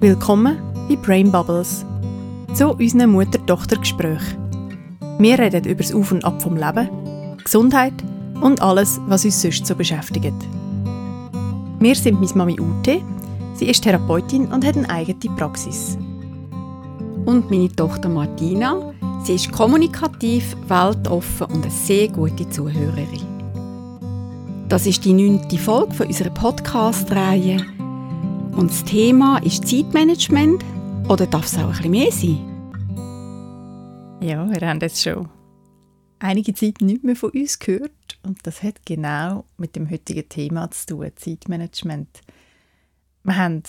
Willkommen bei Brain Bubbles. Zu unseren Mutter-Tochter-Gesprächen. Wir reden über das Auf und Ab vom Leben, Gesundheit und alles, was uns sonst so beschäftigt. Wir sind meine Mami Ute. Sie ist Therapeutin und hat eine eigene Praxis. Und meine Tochter Martina. Sie ist kommunikativ, weltoffen und eine sehr gute Zuhörerin. Das ist die neunte Folge unserer Podcast-Reihe und das Thema ist Zeitmanagement oder darf es auch ein bisschen mehr sein? Ja, wir haben jetzt schon einige Zeit nicht mehr von uns gehört und das hat genau mit dem heutigen Thema zu tun, Zeitmanagement. Wir haben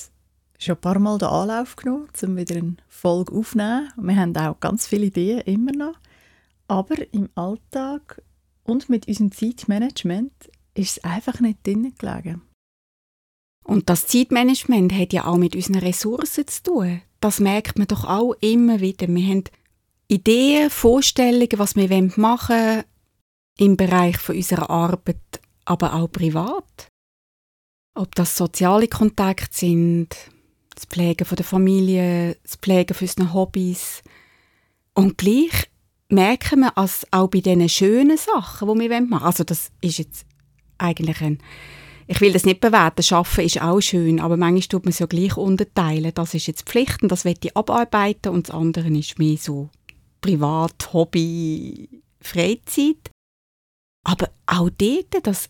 schon ein paar Mal den Anlauf genommen, um wieder eine Folge aufzunehmen. Wir haben auch ganz viele Ideen, immer noch. Aber im Alltag und mit unserem Zeitmanagement ist es einfach nicht drin gelegen. Und das Zeitmanagement hat ja auch mit unseren Ressourcen zu tun. Das merkt man doch auch immer wieder. Wir haben Ideen, Vorstellungen, was wir machen wollen im Bereich von unserer Arbeit, aber auch privat. Ob das soziale Kontakte sind, das Pflegen von der Familie, das Pflegen von unseren Hobbys. Und gleich merken wir es auch bei diesen schönen Sachen, die wir machen wollen. Also das ist jetzt eigentlich ein ich will das nicht bewerten, Schaffen ist auch schön, aber manchmal tut man es ja gleich unterteilen. Das ist jetzt Pflicht und das wird ich abarbeiten und das andere ist mehr so Privat, Hobby, Freizeit. Aber auch dort, dass,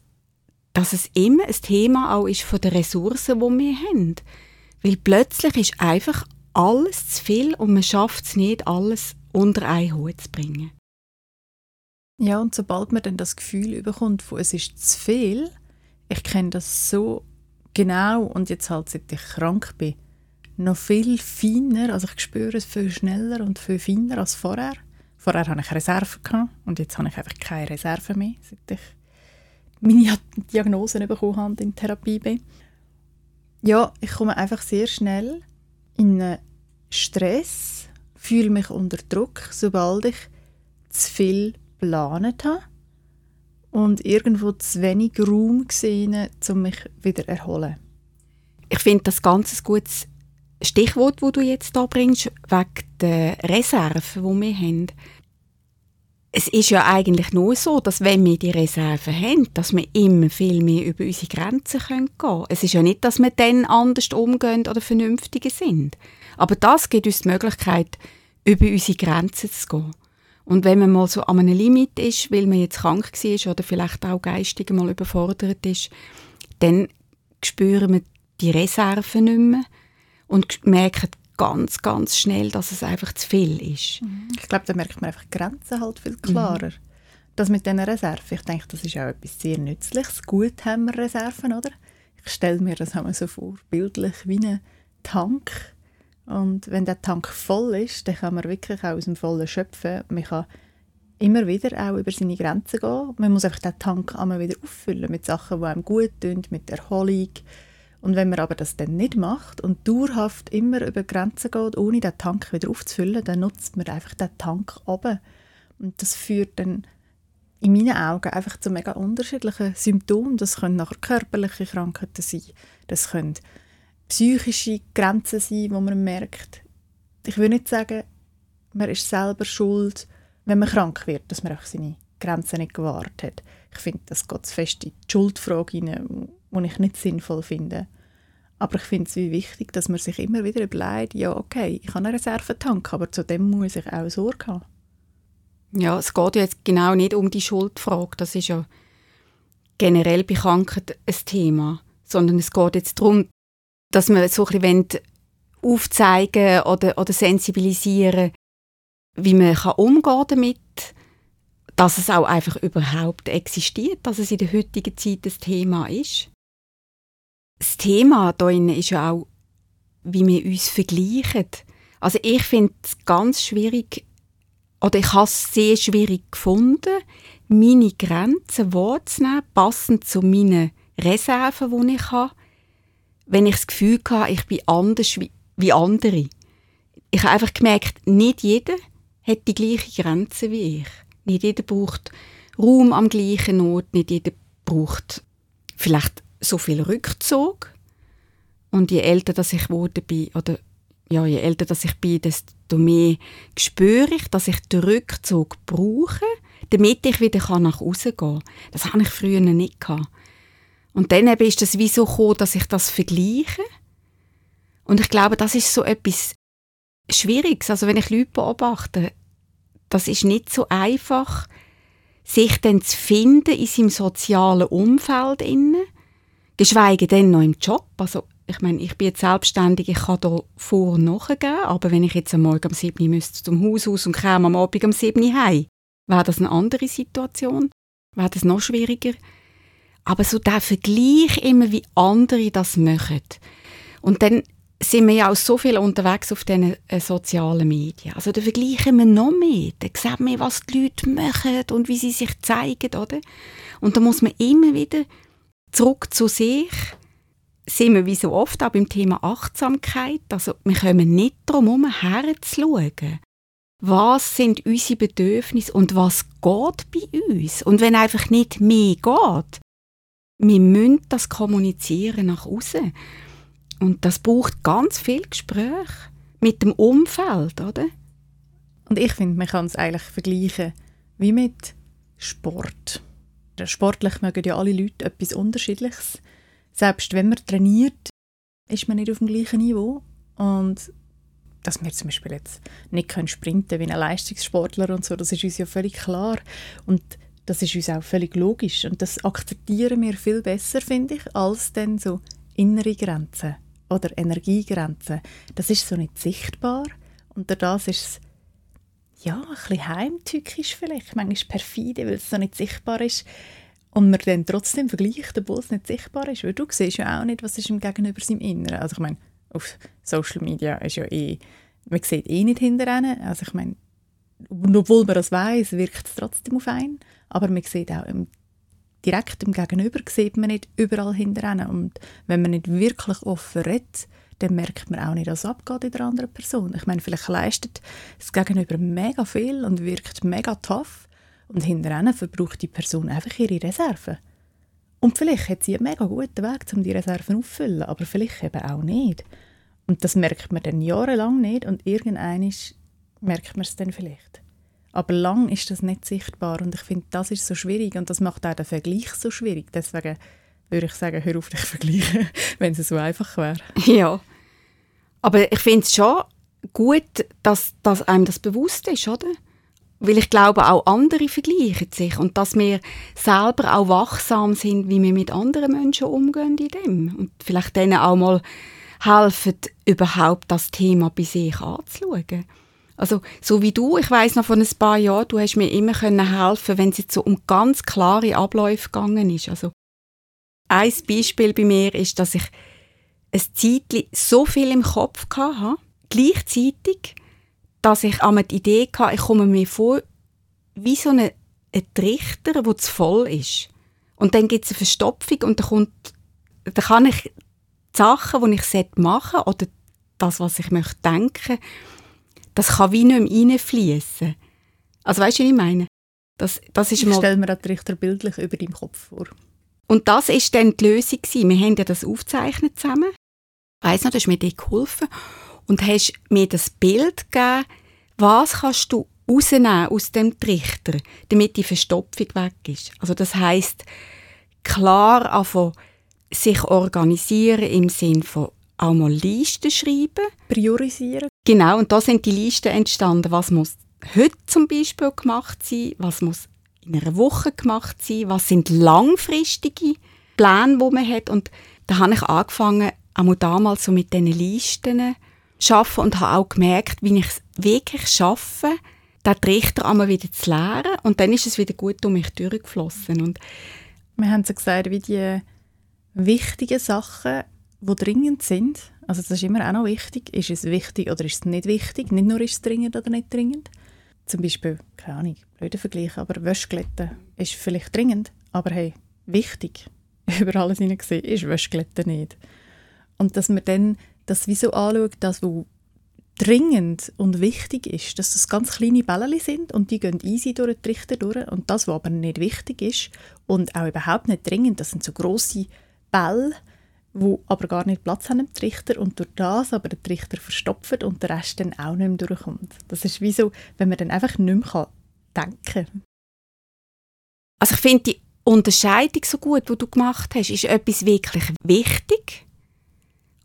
dass es immer ein Thema auch ist von den Ressourcen, die wir haben. Weil plötzlich ist einfach alles zu viel und man schafft es nicht, alles unter einen Hut zu bringen. Ja, und sobald man dann das Gefühl bekommt, von es ist zu viel, ich kenne das so genau und jetzt halt, seit ich krank bin, noch viel feiner, also ich spüre es viel schneller und viel feiner als vorher. Vorher hatte ich Reserven gehabt, und jetzt habe ich einfach keine Reserven mehr, seit ich meine Diagnosen bekommen habe in Therapie bin. Ja, ich komme einfach sehr schnell in einen Stress, fühle mich unter Druck, sobald ich zu viel geplant habe und irgendwo zu wenig Raum gesehen, um mich wieder zu erholen. Ich finde das ganz ein gutes Stichwort, wo du jetzt da bringst, wegen der Reserven, die wir haben. Es ist ja eigentlich nur so, dass wenn wir die Reserven haben, dass wir immer viel mehr über unsere Grenzen gehen können. Es ist ja nicht, dass wir dann anders umgehen oder vernünftiger sind. Aber das gibt uns die Möglichkeit, über unsere Grenzen zu gehen. Und wenn man mal so an einem Limit ist, weil man jetzt krank war oder vielleicht auch geistig mal überfordert ist, dann spüren wir die Reserven nicht mehr und merken ganz, ganz schnell, dass es einfach zu viel ist. Mhm. Ich glaube, da merkt man einfach Grenzen halt viel klarer. Mhm. Das mit diesen Reserven, ich denke, das ist auch etwas sehr Nützliches. Gut haben wir Reserven, oder? Ich stelle mir das so vor, bildlich wie ein Tank und wenn der Tank voll ist, dann kann man wirklich auch aus dem Vollen schöpfen. Man kann immer wieder auch über seine Grenzen gehen. Man muss einfach den Tank einmal wieder auffüllen mit Sachen, die einem gut tun, mit Erholung. Und wenn man aber das dann nicht macht und dauerhaft immer über Grenzen geht, ohne den Tank wieder aufzufüllen, dann nutzt man einfach den Tank oben. Und das führt dann in meinen Augen einfach zu mega unterschiedlichen Symptomen. Das können nachher körperliche Krankheiten sein, das können psychische Grenzen sein, wo man merkt, ich will nicht sagen, man ist selber schuld, wenn man krank wird, dass man auch seine Grenzen nicht gewahrt hat. Ich finde, das geht fest in die Schuldfrage hinein, die ich nicht sinnvoll finde. Aber ich finde es wichtig, dass man sich immer wieder überlegt, ja okay, ich habe einen Reservetank, aber zu dem muss ich auch Sorge haben. Ja, es geht jetzt genau nicht um die Schuldfrage, das ist ja generell bei Krankheit ein Thema, sondern es geht jetzt darum, dass wir so ein bisschen aufzeigen oder, oder sensibilisieren wie man kann umgehen damit dass es auch einfach überhaupt existiert, dass es in der heutigen Zeit das Thema ist. Das Thema hier ist ja auch, wie wir uns vergleichen. Also ich finde es ganz schwierig, oder ich habe es sehr schwierig gefunden, meine Grenzen wahrzunehmen, passend zu meinen Reserven, die ich habe, wenn ich das Gefühl hatte, ich bin anders wie, wie andere. Ich habe einfach gemerkt, nicht jeder hat die gleichen Grenzen wie ich. Nicht jeder braucht Raum am gleichen Ort, nicht jeder braucht vielleicht so viel Rückzug. Und je älter dass ich wurde bin, oder ja, je älter dass ich bin, desto mehr spüre ich, dass ich den Rückzug brauche, damit ich wieder nach außen gehen kann. Das hatte ich früher nicht. Gehabt. Und dann eben ist das wie so gekommen, dass ich das vergleiche. Und ich glaube, das ist so etwas Schwieriges. Also wenn ich Leute beobachte, das ist nicht so einfach, sich dann zu finden in seinem sozialen Umfeld. Innen, geschweige denn noch im Job. Also ich meine, ich bin jetzt selbstständig, ich kann da vor- und nachgehen, aber wenn ich jetzt am Morgen um 7 Uhr müsste zum Haus aus und käme am Abend um 7 Uhr heim, wäre das eine andere Situation, wäre das noch schwieriger. Aber so der Vergleich immer, wie andere das machen. Und dann sind wir ja auch so viel unterwegs auf diesen äh, sozialen Medien. Also da vergleichen wir noch mehr. Da sehen wir, was die Leute machen und wie sie sich zeigen, oder? Und da muss man immer wieder zurück zu sich sind wir wie so oft auch beim Thema Achtsamkeit. Also wir kommen nicht darum herum, herzuschauen. Was sind unsere Bedürfnisse und was geht bei uns? Und wenn einfach nicht mehr geht, wir müssen das kommunizieren nach außen. Und das braucht ganz viel Gespräch mit dem Umfeld, oder? Und ich finde, man kann es eigentlich vergleichen wie mit Sport. Sportlich mögen ja alle Leute etwas Unterschiedliches. Selbst wenn man trainiert, ist man nicht auf dem gleichen Niveau. Und dass wir zum Beispiel jetzt nicht können sprinten wie ein Leistungssportler und so, das ist uns ja völlig klar. Und das ist uns auch völlig logisch. Und das akzeptieren wir viel besser, finde ich, als dann so innere Grenzen oder Energiegrenzen. Das ist so nicht sichtbar. Und das ist es ja, ein bisschen heimtückisch vielleicht, manchmal perfide, weil es so nicht sichtbar ist. Und man dann trotzdem vergleicht, obwohl es nicht sichtbar ist. Weil du siehst ja auch nicht, was ist im Gegenüber seinem Inneren. Also ich meine, auf Social Media ist ja eh, man sieht eh nicht hinterher. Also ich meine, obwohl man das weiß, wirkt es trotzdem auf einen. Aber man sieht auch im, direkt im Gegenüber sieht man nicht überall hinterher. Und wenn man nicht wirklich offen redet, dann merkt man auch nicht, was abgeht in der anderen Person. Ich meine, vielleicht leistet das Gegenüber mega viel und wirkt mega tough und hinterher verbraucht die Person einfach ihre Reserven. Und vielleicht hat sie einen mega guten Weg, um die Reserven auffüllen, aber vielleicht eben auch nicht. Und das merkt man dann jahrelang nicht und irgendwann merkt man es dann vielleicht. Aber lang ist das nicht sichtbar und ich finde, das ist so schwierig und das macht auch den Vergleich so schwierig. Deswegen würde ich sagen, hör auf dich vergleichen, wenn es so einfach wäre. Ja, aber ich finde es schon gut, dass, dass einem das bewusst ist, oder? Weil ich glaube, auch andere vergleichen sich und dass wir selber auch wachsam sind, wie wir mit anderen Menschen umgehen in dem. Und vielleicht denen auch mal helfen, überhaupt das Thema bei sich anzuschauen. Also, so wie du, ich weiß noch von ein paar Jahren, du hast mir immer können helfen, wenn es jetzt so um ganz klare Abläufe gegangen ist. Also, ein Beispiel bei mir ist, dass ich ein Zeitchen so viel im Kopf hatte, gleichzeitig, dass ich einmal die Idee hatte, ich komme mir vor wie so ein, ein Trichter, der zu voll ist. Und dann gibt es eine Verstopfung und dann, kommt, dann kann ich die Sachen, die ich machen oder das, was ich möchte denken, das kann wie nicht mehr reinfließen. Also weißt du, was ich meine? Das, das ist ich stelle mir den Trichter bildlich über deinem Kopf vor. Und das war dann die Lösung Wir haben ja das aufgezeichnet zusammen. Weiss noch, du hast mir dir geholfen und hast mir das Bild gegeben, was kannst du rausnehmen aus dem Trichter, damit die Verstopfung weg ist. Also das heißt klar einfach sich organisieren im Sinn von auch mal Listen schreiben. Priorisieren. Genau, und da sind die Listen entstanden. Was muss heute zum Beispiel gemacht sein? Was muss in einer Woche gemacht sein? Was sind langfristige Pläne, die man hat? Und da habe ich angefangen, auch damals so mit diesen Listen arbeiten und habe auch gemerkt, wie ich es wirklich schaffe, den Trichter einmal wieder zu leeren und dann ist es wieder gut um mich durchgeflossen. Und Wir haben so gesagt, wie die wichtigen Sachen, die dringend sind, also das ist immer auch noch wichtig, ist es wichtig oder ist es nicht wichtig, nicht nur ist es dringend oder nicht dringend. Zum Beispiel, keine Ahnung, blöder Vergleich, aber Wäschglätten ist vielleicht dringend, aber hey, wichtig, über alles hingesehen, ist Wäschglätten nicht. Und dass man dann das wie so anschaut, das, was dringend und wichtig ist, dass das ganz kleine Bälle sind und die gehen easy durch die Trichter durch und das, was aber nicht wichtig ist und auch überhaupt nicht dringend, das sind so grosse Bälle, wo aber gar nicht Platz haben im Trichter und durch das aber der Trichter verstopft und der Rest dann auch nicht mehr durchkommt. Das ist wie so, wenn man dann einfach nicht mehr denken kann. Also ich finde die Unterscheidung so gut, die du gemacht hast. Ist etwas wirklich wichtig?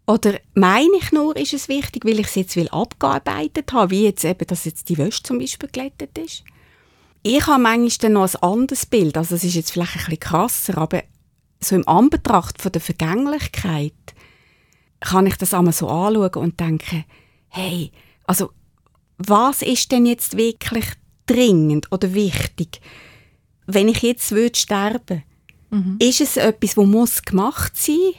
Oder meine ich nur, ist es wichtig, weil ich es jetzt will abgearbeitet habe, wie jetzt eben, dass jetzt die Wäsche zum Beispiel glättet ist? Ich habe manchmal dann noch ein anderes Bild, also es ist jetzt vielleicht ein bisschen krasser, aber so im Anbetracht von der Vergänglichkeit kann ich das einmal so anschauen und denken, hey, also was ist denn jetzt wirklich dringend oder wichtig? Wenn ich jetzt würde sterben, mhm. ist es etwas, wo muss gemacht sein,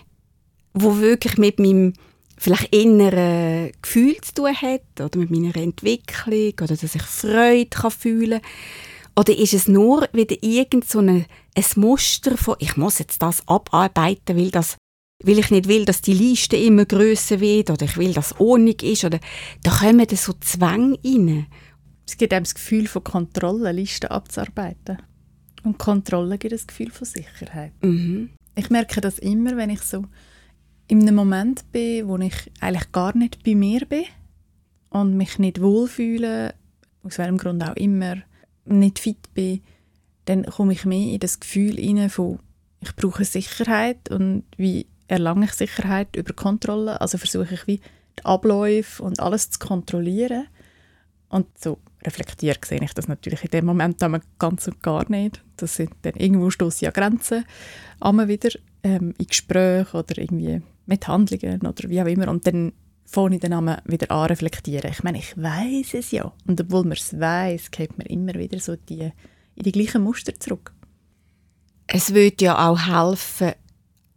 wo wirklich mit meinem vielleicht inneren Gefühl zu tun hat oder mit meiner Entwicklung oder dass ich Freude kann fühlen kann oder ist es nur wieder irgend so ein Muster von, ich muss jetzt das abarbeiten, weil, das, weil ich nicht will, dass die Liste immer grösser wird oder ich will, dass Ordnung ist. Oder, da kommen so Zwänge rein. Es gibt einem das Gefühl von Kontrolle, Listen abzuarbeiten. Und Kontrolle gibt das Gefühl von Sicherheit. Mhm. Ich merke das immer, wenn ich so in einem Moment bin, wo ich eigentlich gar nicht bei mir bin und mich nicht wohlfühle, aus welchem Grund auch immer, nicht fit bin, dann komme ich mehr in das Gefühl rein von, ich brauche Sicherheit und wie erlange ich Sicherheit über Kontrolle. Also versuche ich wie die Abläufe und alles zu kontrollieren. Und so reflektiert sehe ich das natürlich in dem Moment ganz und gar nicht. Das sind dann irgendwo stoße an Grenzen, einmal wieder ähm, in Gesprächen oder irgendwie mit Handlungen oder wie auch immer. Und dann fange ich dann wieder an reflektieren. Ich meine, ich weiß es ja. Und obwohl man es weiß, kommt man immer wieder so die, in die gleichen Muster zurück. Es würde ja auch helfen,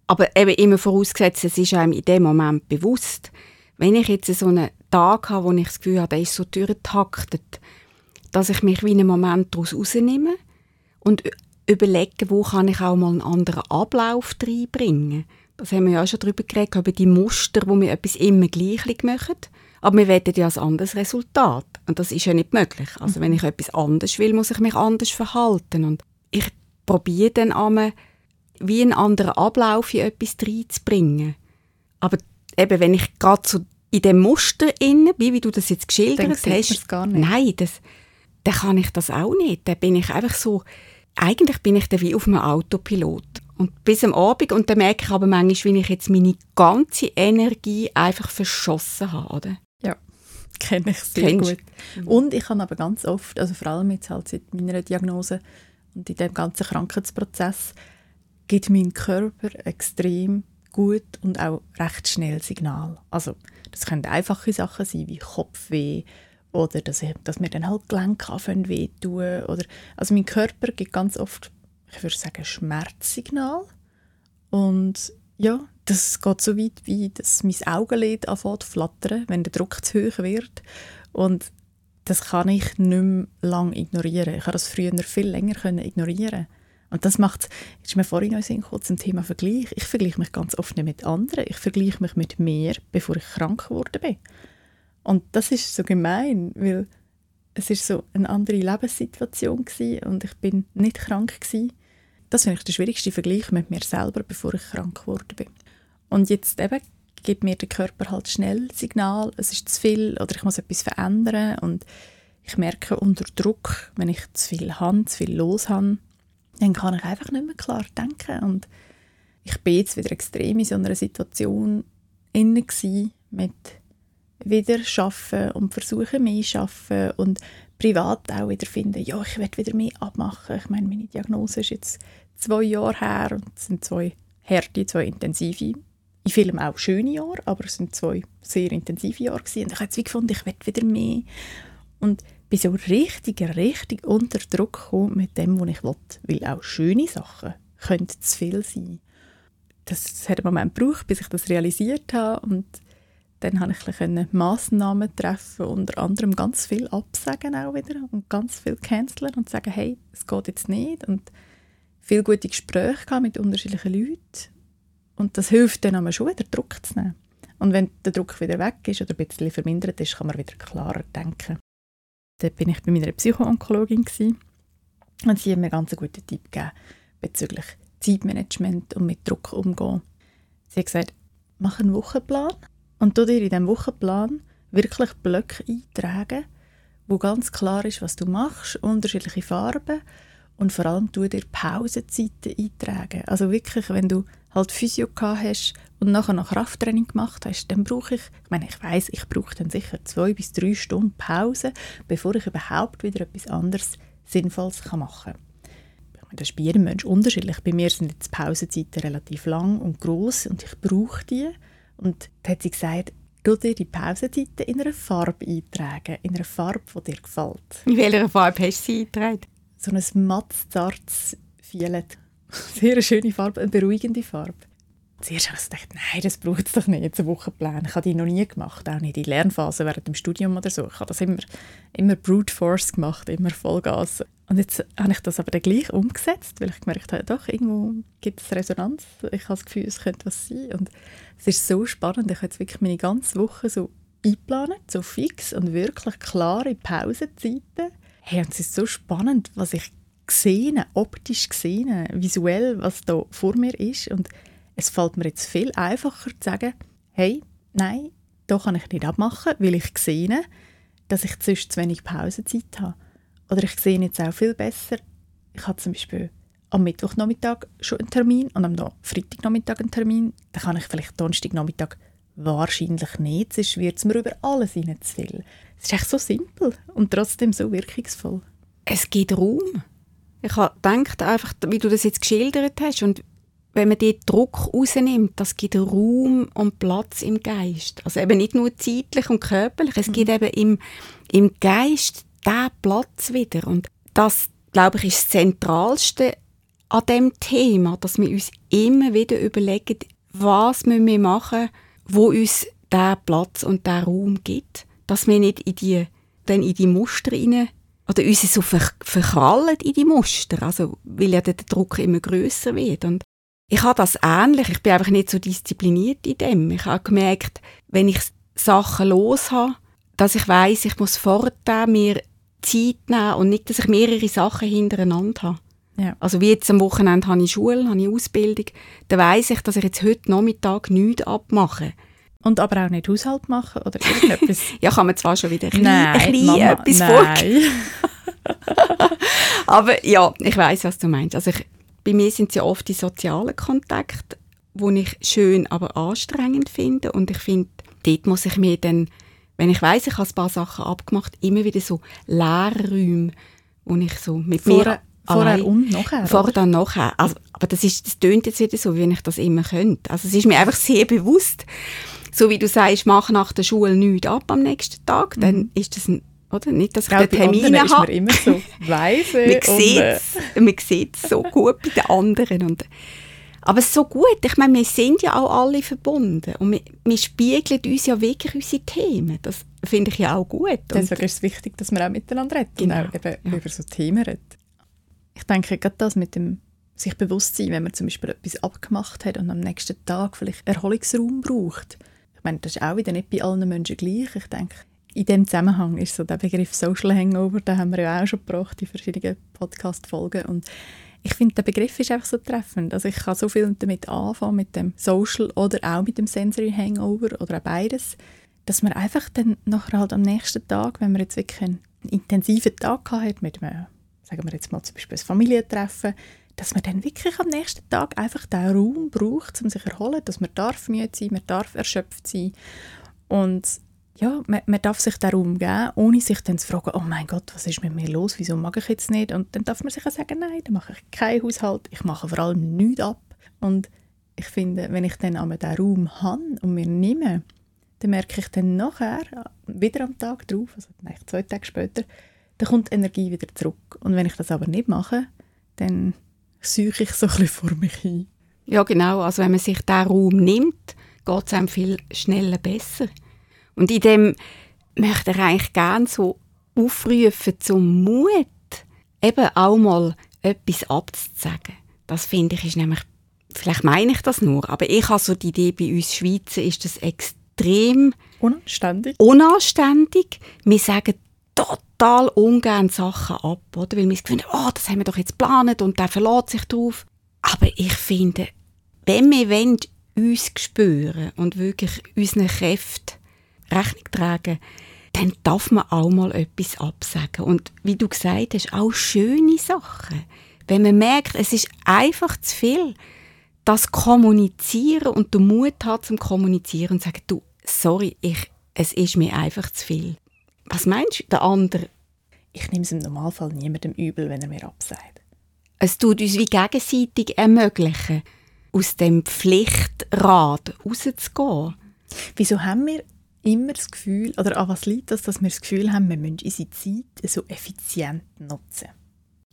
aber eben immer vorausgesetzt, es ist einem in dem Moment bewusst. Wenn ich jetzt so einen Tag habe, wo ich das Gefühl habe, der ist so durchgetaktet, dass ich mich wie einen Moment daraus rausnehme und überlege, wo kann ich auch mal einen anderen Ablauf reinbringen das haben wir ja auch schon darüber geredet, über die Muster, wo wir etwas immer gleich machen. Aber wir wollen ja ein anderes Resultat. Und das ist ja nicht möglich. Also wenn ich etwas anderes will, muss ich mich anders verhalten. Und ich probiere dann einmal, wie einen anderen Ablauf in etwas reinzubringen. Aber eben, wenn ich gerade so in dem Muster inne wie, wie du das jetzt geschildert dann hast, gar nicht. nein, das, dann kann ich das auch nicht. Dann bin ich einfach so, eigentlich bin ich dann wie auf einem Autopilot. Und bis am Abend. Und dann merke ich aber manchmal, wie ich jetzt meine ganze Energie einfach verschossen habe. Oder? Kenne ich sehr Kennst? gut. Und ich habe aber ganz oft, also vor allem jetzt halt seit meiner Diagnose und in dem ganzen Krankheitsprozess, gibt mein Körper extrem gut und auch recht schnell Signal. Also das können einfache Sachen sein, wie Kopfweh oder dass, ich, dass mir dann halt Gelenke anfangen wehtun. Oder, also mein Körper gibt ganz oft ich würde sagen, Schmerzsignal. Und ja, das geht so weit, wie dass mein Augenlid anfängt zu flattern, wenn der Druck zu hoch wird. Und das kann ich nicht mehr lange ignorieren. Ich habe das früher viel länger können ignorieren und das macht, ist mir vorhin noch in zum Thema Vergleich. Ich vergleiche mich ganz oft nicht mit anderen. Ich vergleiche mich mit mir, bevor ich krank geworden bin. Und das ist so gemein, weil es ist so eine andere Lebenssituation gewesen und ich bin nicht krank gewesen. Das finde ich der schwierigste Vergleich mit mir selber, bevor ich krank geworden bin. Und jetzt eben gibt mir der Körper halt schnell Signal, es ist zu viel oder ich muss etwas verändern und ich merke unter Druck, wenn ich zu viel habe, zu viel los habe, dann kann ich einfach nicht mehr klar denken und ich bin jetzt wieder extrem in so einer Situation inne mit wieder schaffen und versuchen mehr schaffen und privat auch wieder finden, ja, ich werde wieder mehr abmachen. Ich meine, meine Diagnose ist jetzt zwei Jahre her und es sind zwei harte, zwei intensive, in vielen auch schöne Jahre, aber es sind zwei sehr intensive Jahre gewesen. und ich habe jetzt wie gefunden, ich werde wieder mehr und bin so richtig, richtig unter Druck gekommen mit dem, was ich will, weil auch schöne Sachen können zu viel sein. Das hat einen Moment gebraucht, bis ich das realisiert habe und dann konnte ich Massnahmen treffen, unter anderem ganz viel absagen auch wieder und ganz viel canceln und sagen, hey, es geht jetzt nicht und viele gute Gespräche mit unterschiedlichen Leuten und das hilft dann aber schon wieder Druck zu nehmen. Und wenn der Druck wieder weg ist oder ein bisschen vermindert ist, kann man wieder klarer denken. Dort bin ich bei meiner Psychoonkologin und sie hat mir ganz einen guten Tipp gegeben bezüglich Zeitmanagement und mit Druck umgehen. Sie hat gesagt, mach einen Wochenplan und tu dir in diesem Wochenplan wirklich Blöcke eintragen, wo ganz klar ist, was du machst, unterschiedliche Farben und vor allem tu dir Pausenzeiten eintragen. Also wirklich, wenn du halt Physio hast und nachher noch Krafttraining gemacht hast, dann brauche ich, ich meine, ich weiß, ich brauche dann sicher zwei bis drei Stunden Pause, bevor ich überhaupt wieder etwas anderes Sinnvolles machen kann. Das ist bei jedem Mensch unterschiedlich. Bei mir sind jetzt die Pausenzeiten relativ lang und groß und ich brauche die. Und da hat sie gesagt, du dir die Pausenzeiten in einer Farbe eintragen, in einer Farbe, die dir gefällt. In welcher Farbe hast du sie eingetragen? So ein matt zartes Violet. Sehr schöne Farbe, eine beruhigende Farbe. Zuerst habe ich gedacht, nein, das braucht es doch nicht, jetzt einen Wochenplan. Ich habe die noch nie gemacht, auch nicht in Lernphase während dem Studium oder so. Ich habe das immer, immer brute force gemacht, immer Vollgas. Und jetzt habe ich das aber dann gleich umgesetzt, weil ich gemerkt habe, doch, irgendwo gibt es Resonanz. Ich habe das Gefühl, es könnte was sein. Und es ist so spannend. Ich habe jetzt wirklich meine ganze Woche so einplanen, so fix und wirklich klare Pausenzeiten. Hey, und es ist so spannend, was ich gesehen, optisch gesehen, visuell, was da vor mir ist. Und es fällt mir jetzt viel einfacher zu sagen, hey, nein, da kann ich nicht abmachen, weil ich sehe, dass ich sonst zu wenig Pausenzeit habe. Oder ich sehe jetzt auch viel besser, ich habe zum Beispiel am Mittwochnachmittag schon einen Termin und am Freitagnachmittag einen Termin. Dann kann ich vielleicht Donnerstagnachmittag wahrscheinlich nicht, sonst wird es mir über alles rein zu viel. Es ist echt so simpel und trotzdem so wirkungsvoll. Es gibt Raum. Ich habe gedacht, einfach, wie du das jetzt geschildert hast und wenn man den Druck rausnimmt, das gibt Raum und Platz im Geist. Also eben nicht nur zeitlich und körperlich, es mhm. gibt eben im, im Geist diesen Platz wieder. Und das, glaube ich, ist das Zentralste an dem Thema, dass wir uns immer wieder überlegen, was müssen wir machen, wo uns der Platz und der Raum gibt, dass wir nicht in die, dann in die Muster rein oder uns so ver verkrallen in die Muster, also weil ja der Druck immer größer wird und ich habe das ähnlich, ich bin einfach nicht so diszipliniert in dem. Ich habe gemerkt, wenn ich Sachen los habe, dass ich weiß, ich muss fortan mir Zeit nehmen und nicht, dass ich mehrere Sachen hintereinander habe. Ja. Also wie jetzt am Wochenende habe ich Schule, habe ich Ausbildung, dann weiß ich, dass ich jetzt heute Nachmittag nichts abmache. Und aber auch nicht Haushalt machen oder irgendetwas? ja, kann man zwar schon wieder ein nein, bisschen, Mama, etwas nein. aber ja, ich weiß, was du meinst. Also ich, bei mir sind es ja oft die sozialen Kontakte, die ich schön, aber anstrengend finde. Und ich finde, dort muss ich mir dann wenn ich weiß, ich habe ein paar Sachen abgemacht, immer wieder so Leerräume, wo ich so mit vorher, mir Vorher und nachher? Vorher und nachher. Also, aber das, ist, das tönt jetzt wieder so, wie ich das immer könnte. Also es ist mir einfach sehr bewusst, so wie du sagst, mach nach der Schule nichts ab am nächsten Tag, mhm. dann ist das ein oder? Nicht, dass ich Gell, den Termin habe. ist man immer so weise. man sieht es so gut bei den anderen. Und aber so gut, ich meine, wir sind ja auch alle verbunden und wir, wir spiegeln uns ja wirklich unsere Themen. Das finde ich ja auch gut. Deswegen ist es wichtig, dass wir auch miteinander reden genau. und auch eben ja. über so Themen reden. Ich denke, gerade das mit dem sich bewusst sein, wenn man zum Beispiel etwas abgemacht hat und am nächsten Tag vielleicht Erholungsraum braucht. Meine, das ist auch wieder nicht bei allen Menschen gleich. Ich denke, in dem Zusammenhang ist so der Begriff Social Hangover, den haben wir ja auch schon gebracht in verschiedenen Podcast-Folgen und ich finde, der Begriff ist einfach so treffend. Also ich kann so viel damit anfangen, mit dem Social oder auch mit dem Sensory Hangover oder auch beides, dass man einfach dann nachher halt am nächsten Tag, wenn man jetzt wirklich einen intensiven Tag hat mit einem, sagen wir jetzt mal zum Beispiel ein Familientreffen, dass man dann wirklich am nächsten Tag einfach den Raum braucht, um sich zu erholen, dass man darf müde sein, man darf erschöpft sein und ja, man, man, darf sich darum geben, ohne sich dann zu fragen, oh mein Gott, was ist mit mir los, wieso mag ich jetzt nicht? Und dann darf man sich auch sagen, nein, dann mache ich keinen Haushalt, ich mache vor allem nichts ab. Und ich finde, wenn ich dann einmal diesen Raum habe und mir nehme, dann merke ich dann nachher, wieder am Tag drauf, also zwei Tage später, dann kommt Energie wieder zurück. Und wenn ich das aber nicht mache, dann suche ich so ein bisschen vor mich hin. Ja, genau. Also wenn man sich diesen Raum nimmt, geht es einem viel schneller besser. Und in dem möchte ich eigentlich gerne so aufrufen zum Mut, eben auch mal etwas abzusagen. Das finde ich ist nämlich, vielleicht meine ich das nur, aber ich habe so die Idee, bei uns Schweizer ist das extrem unanständig. unanständig. Wir sagen total ungern Sachen ab, oder? weil wir finden, oh, das haben wir doch jetzt geplant und der verlässt sich drauf. Aber ich finde, wenn wir wollen, uns spüren und wirklich unseren Kräften Rechnung tragen, dann darf man auch mal etwas absagen. Und wie du gesagt hast, auch schöne Sachen. Wenn man merkt, es ist einfach zu viel, das Kommunizieren und den Mut hat zum Kommunizieren und sagen, du, sorry, ich, es ist mir einfach zu viel. Was meinst du, der andere? Ich nehme es im Normalfall niemandem übel, wenn er mir absagt. Es tut uns wie gegenseitig ermöglichen, aus dem Pflichtrad rauszugehen. Wieso haben wir immer das Gefühl, oder an was liegt das, dass wir das Gefühl haben, wir müssen unsere Zeit so effizient nutzen?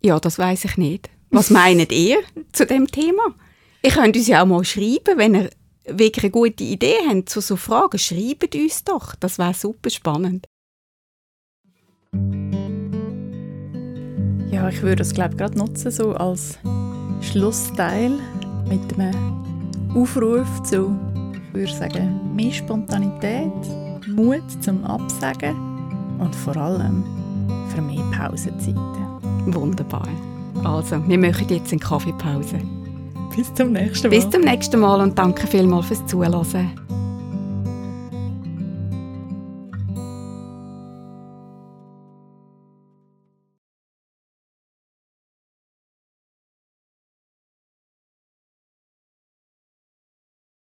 Ja, das weiß ich nicht. Was meint ihr zu dem Thema? Ihr könnt uns ja auch mal schreiben, wenn ihr wirklich eine gute Idee habt zu so Fragen. Schreibt uns doch, das wäre super spannend. Ja, ich würde es glaube gerade nutzen so als Schlussteil mit einem Aufruf zu, ich würde sagen, mehr Spontanität, Mut zum Absagen und vor allem für mehr Pausenzeiten. Wunderbar. Also, wir machen jetzt eine Kaffeepause. Bis zum nächsten Mal. Bis zum nächsten Mal und danke vielmals fürs Zuhören.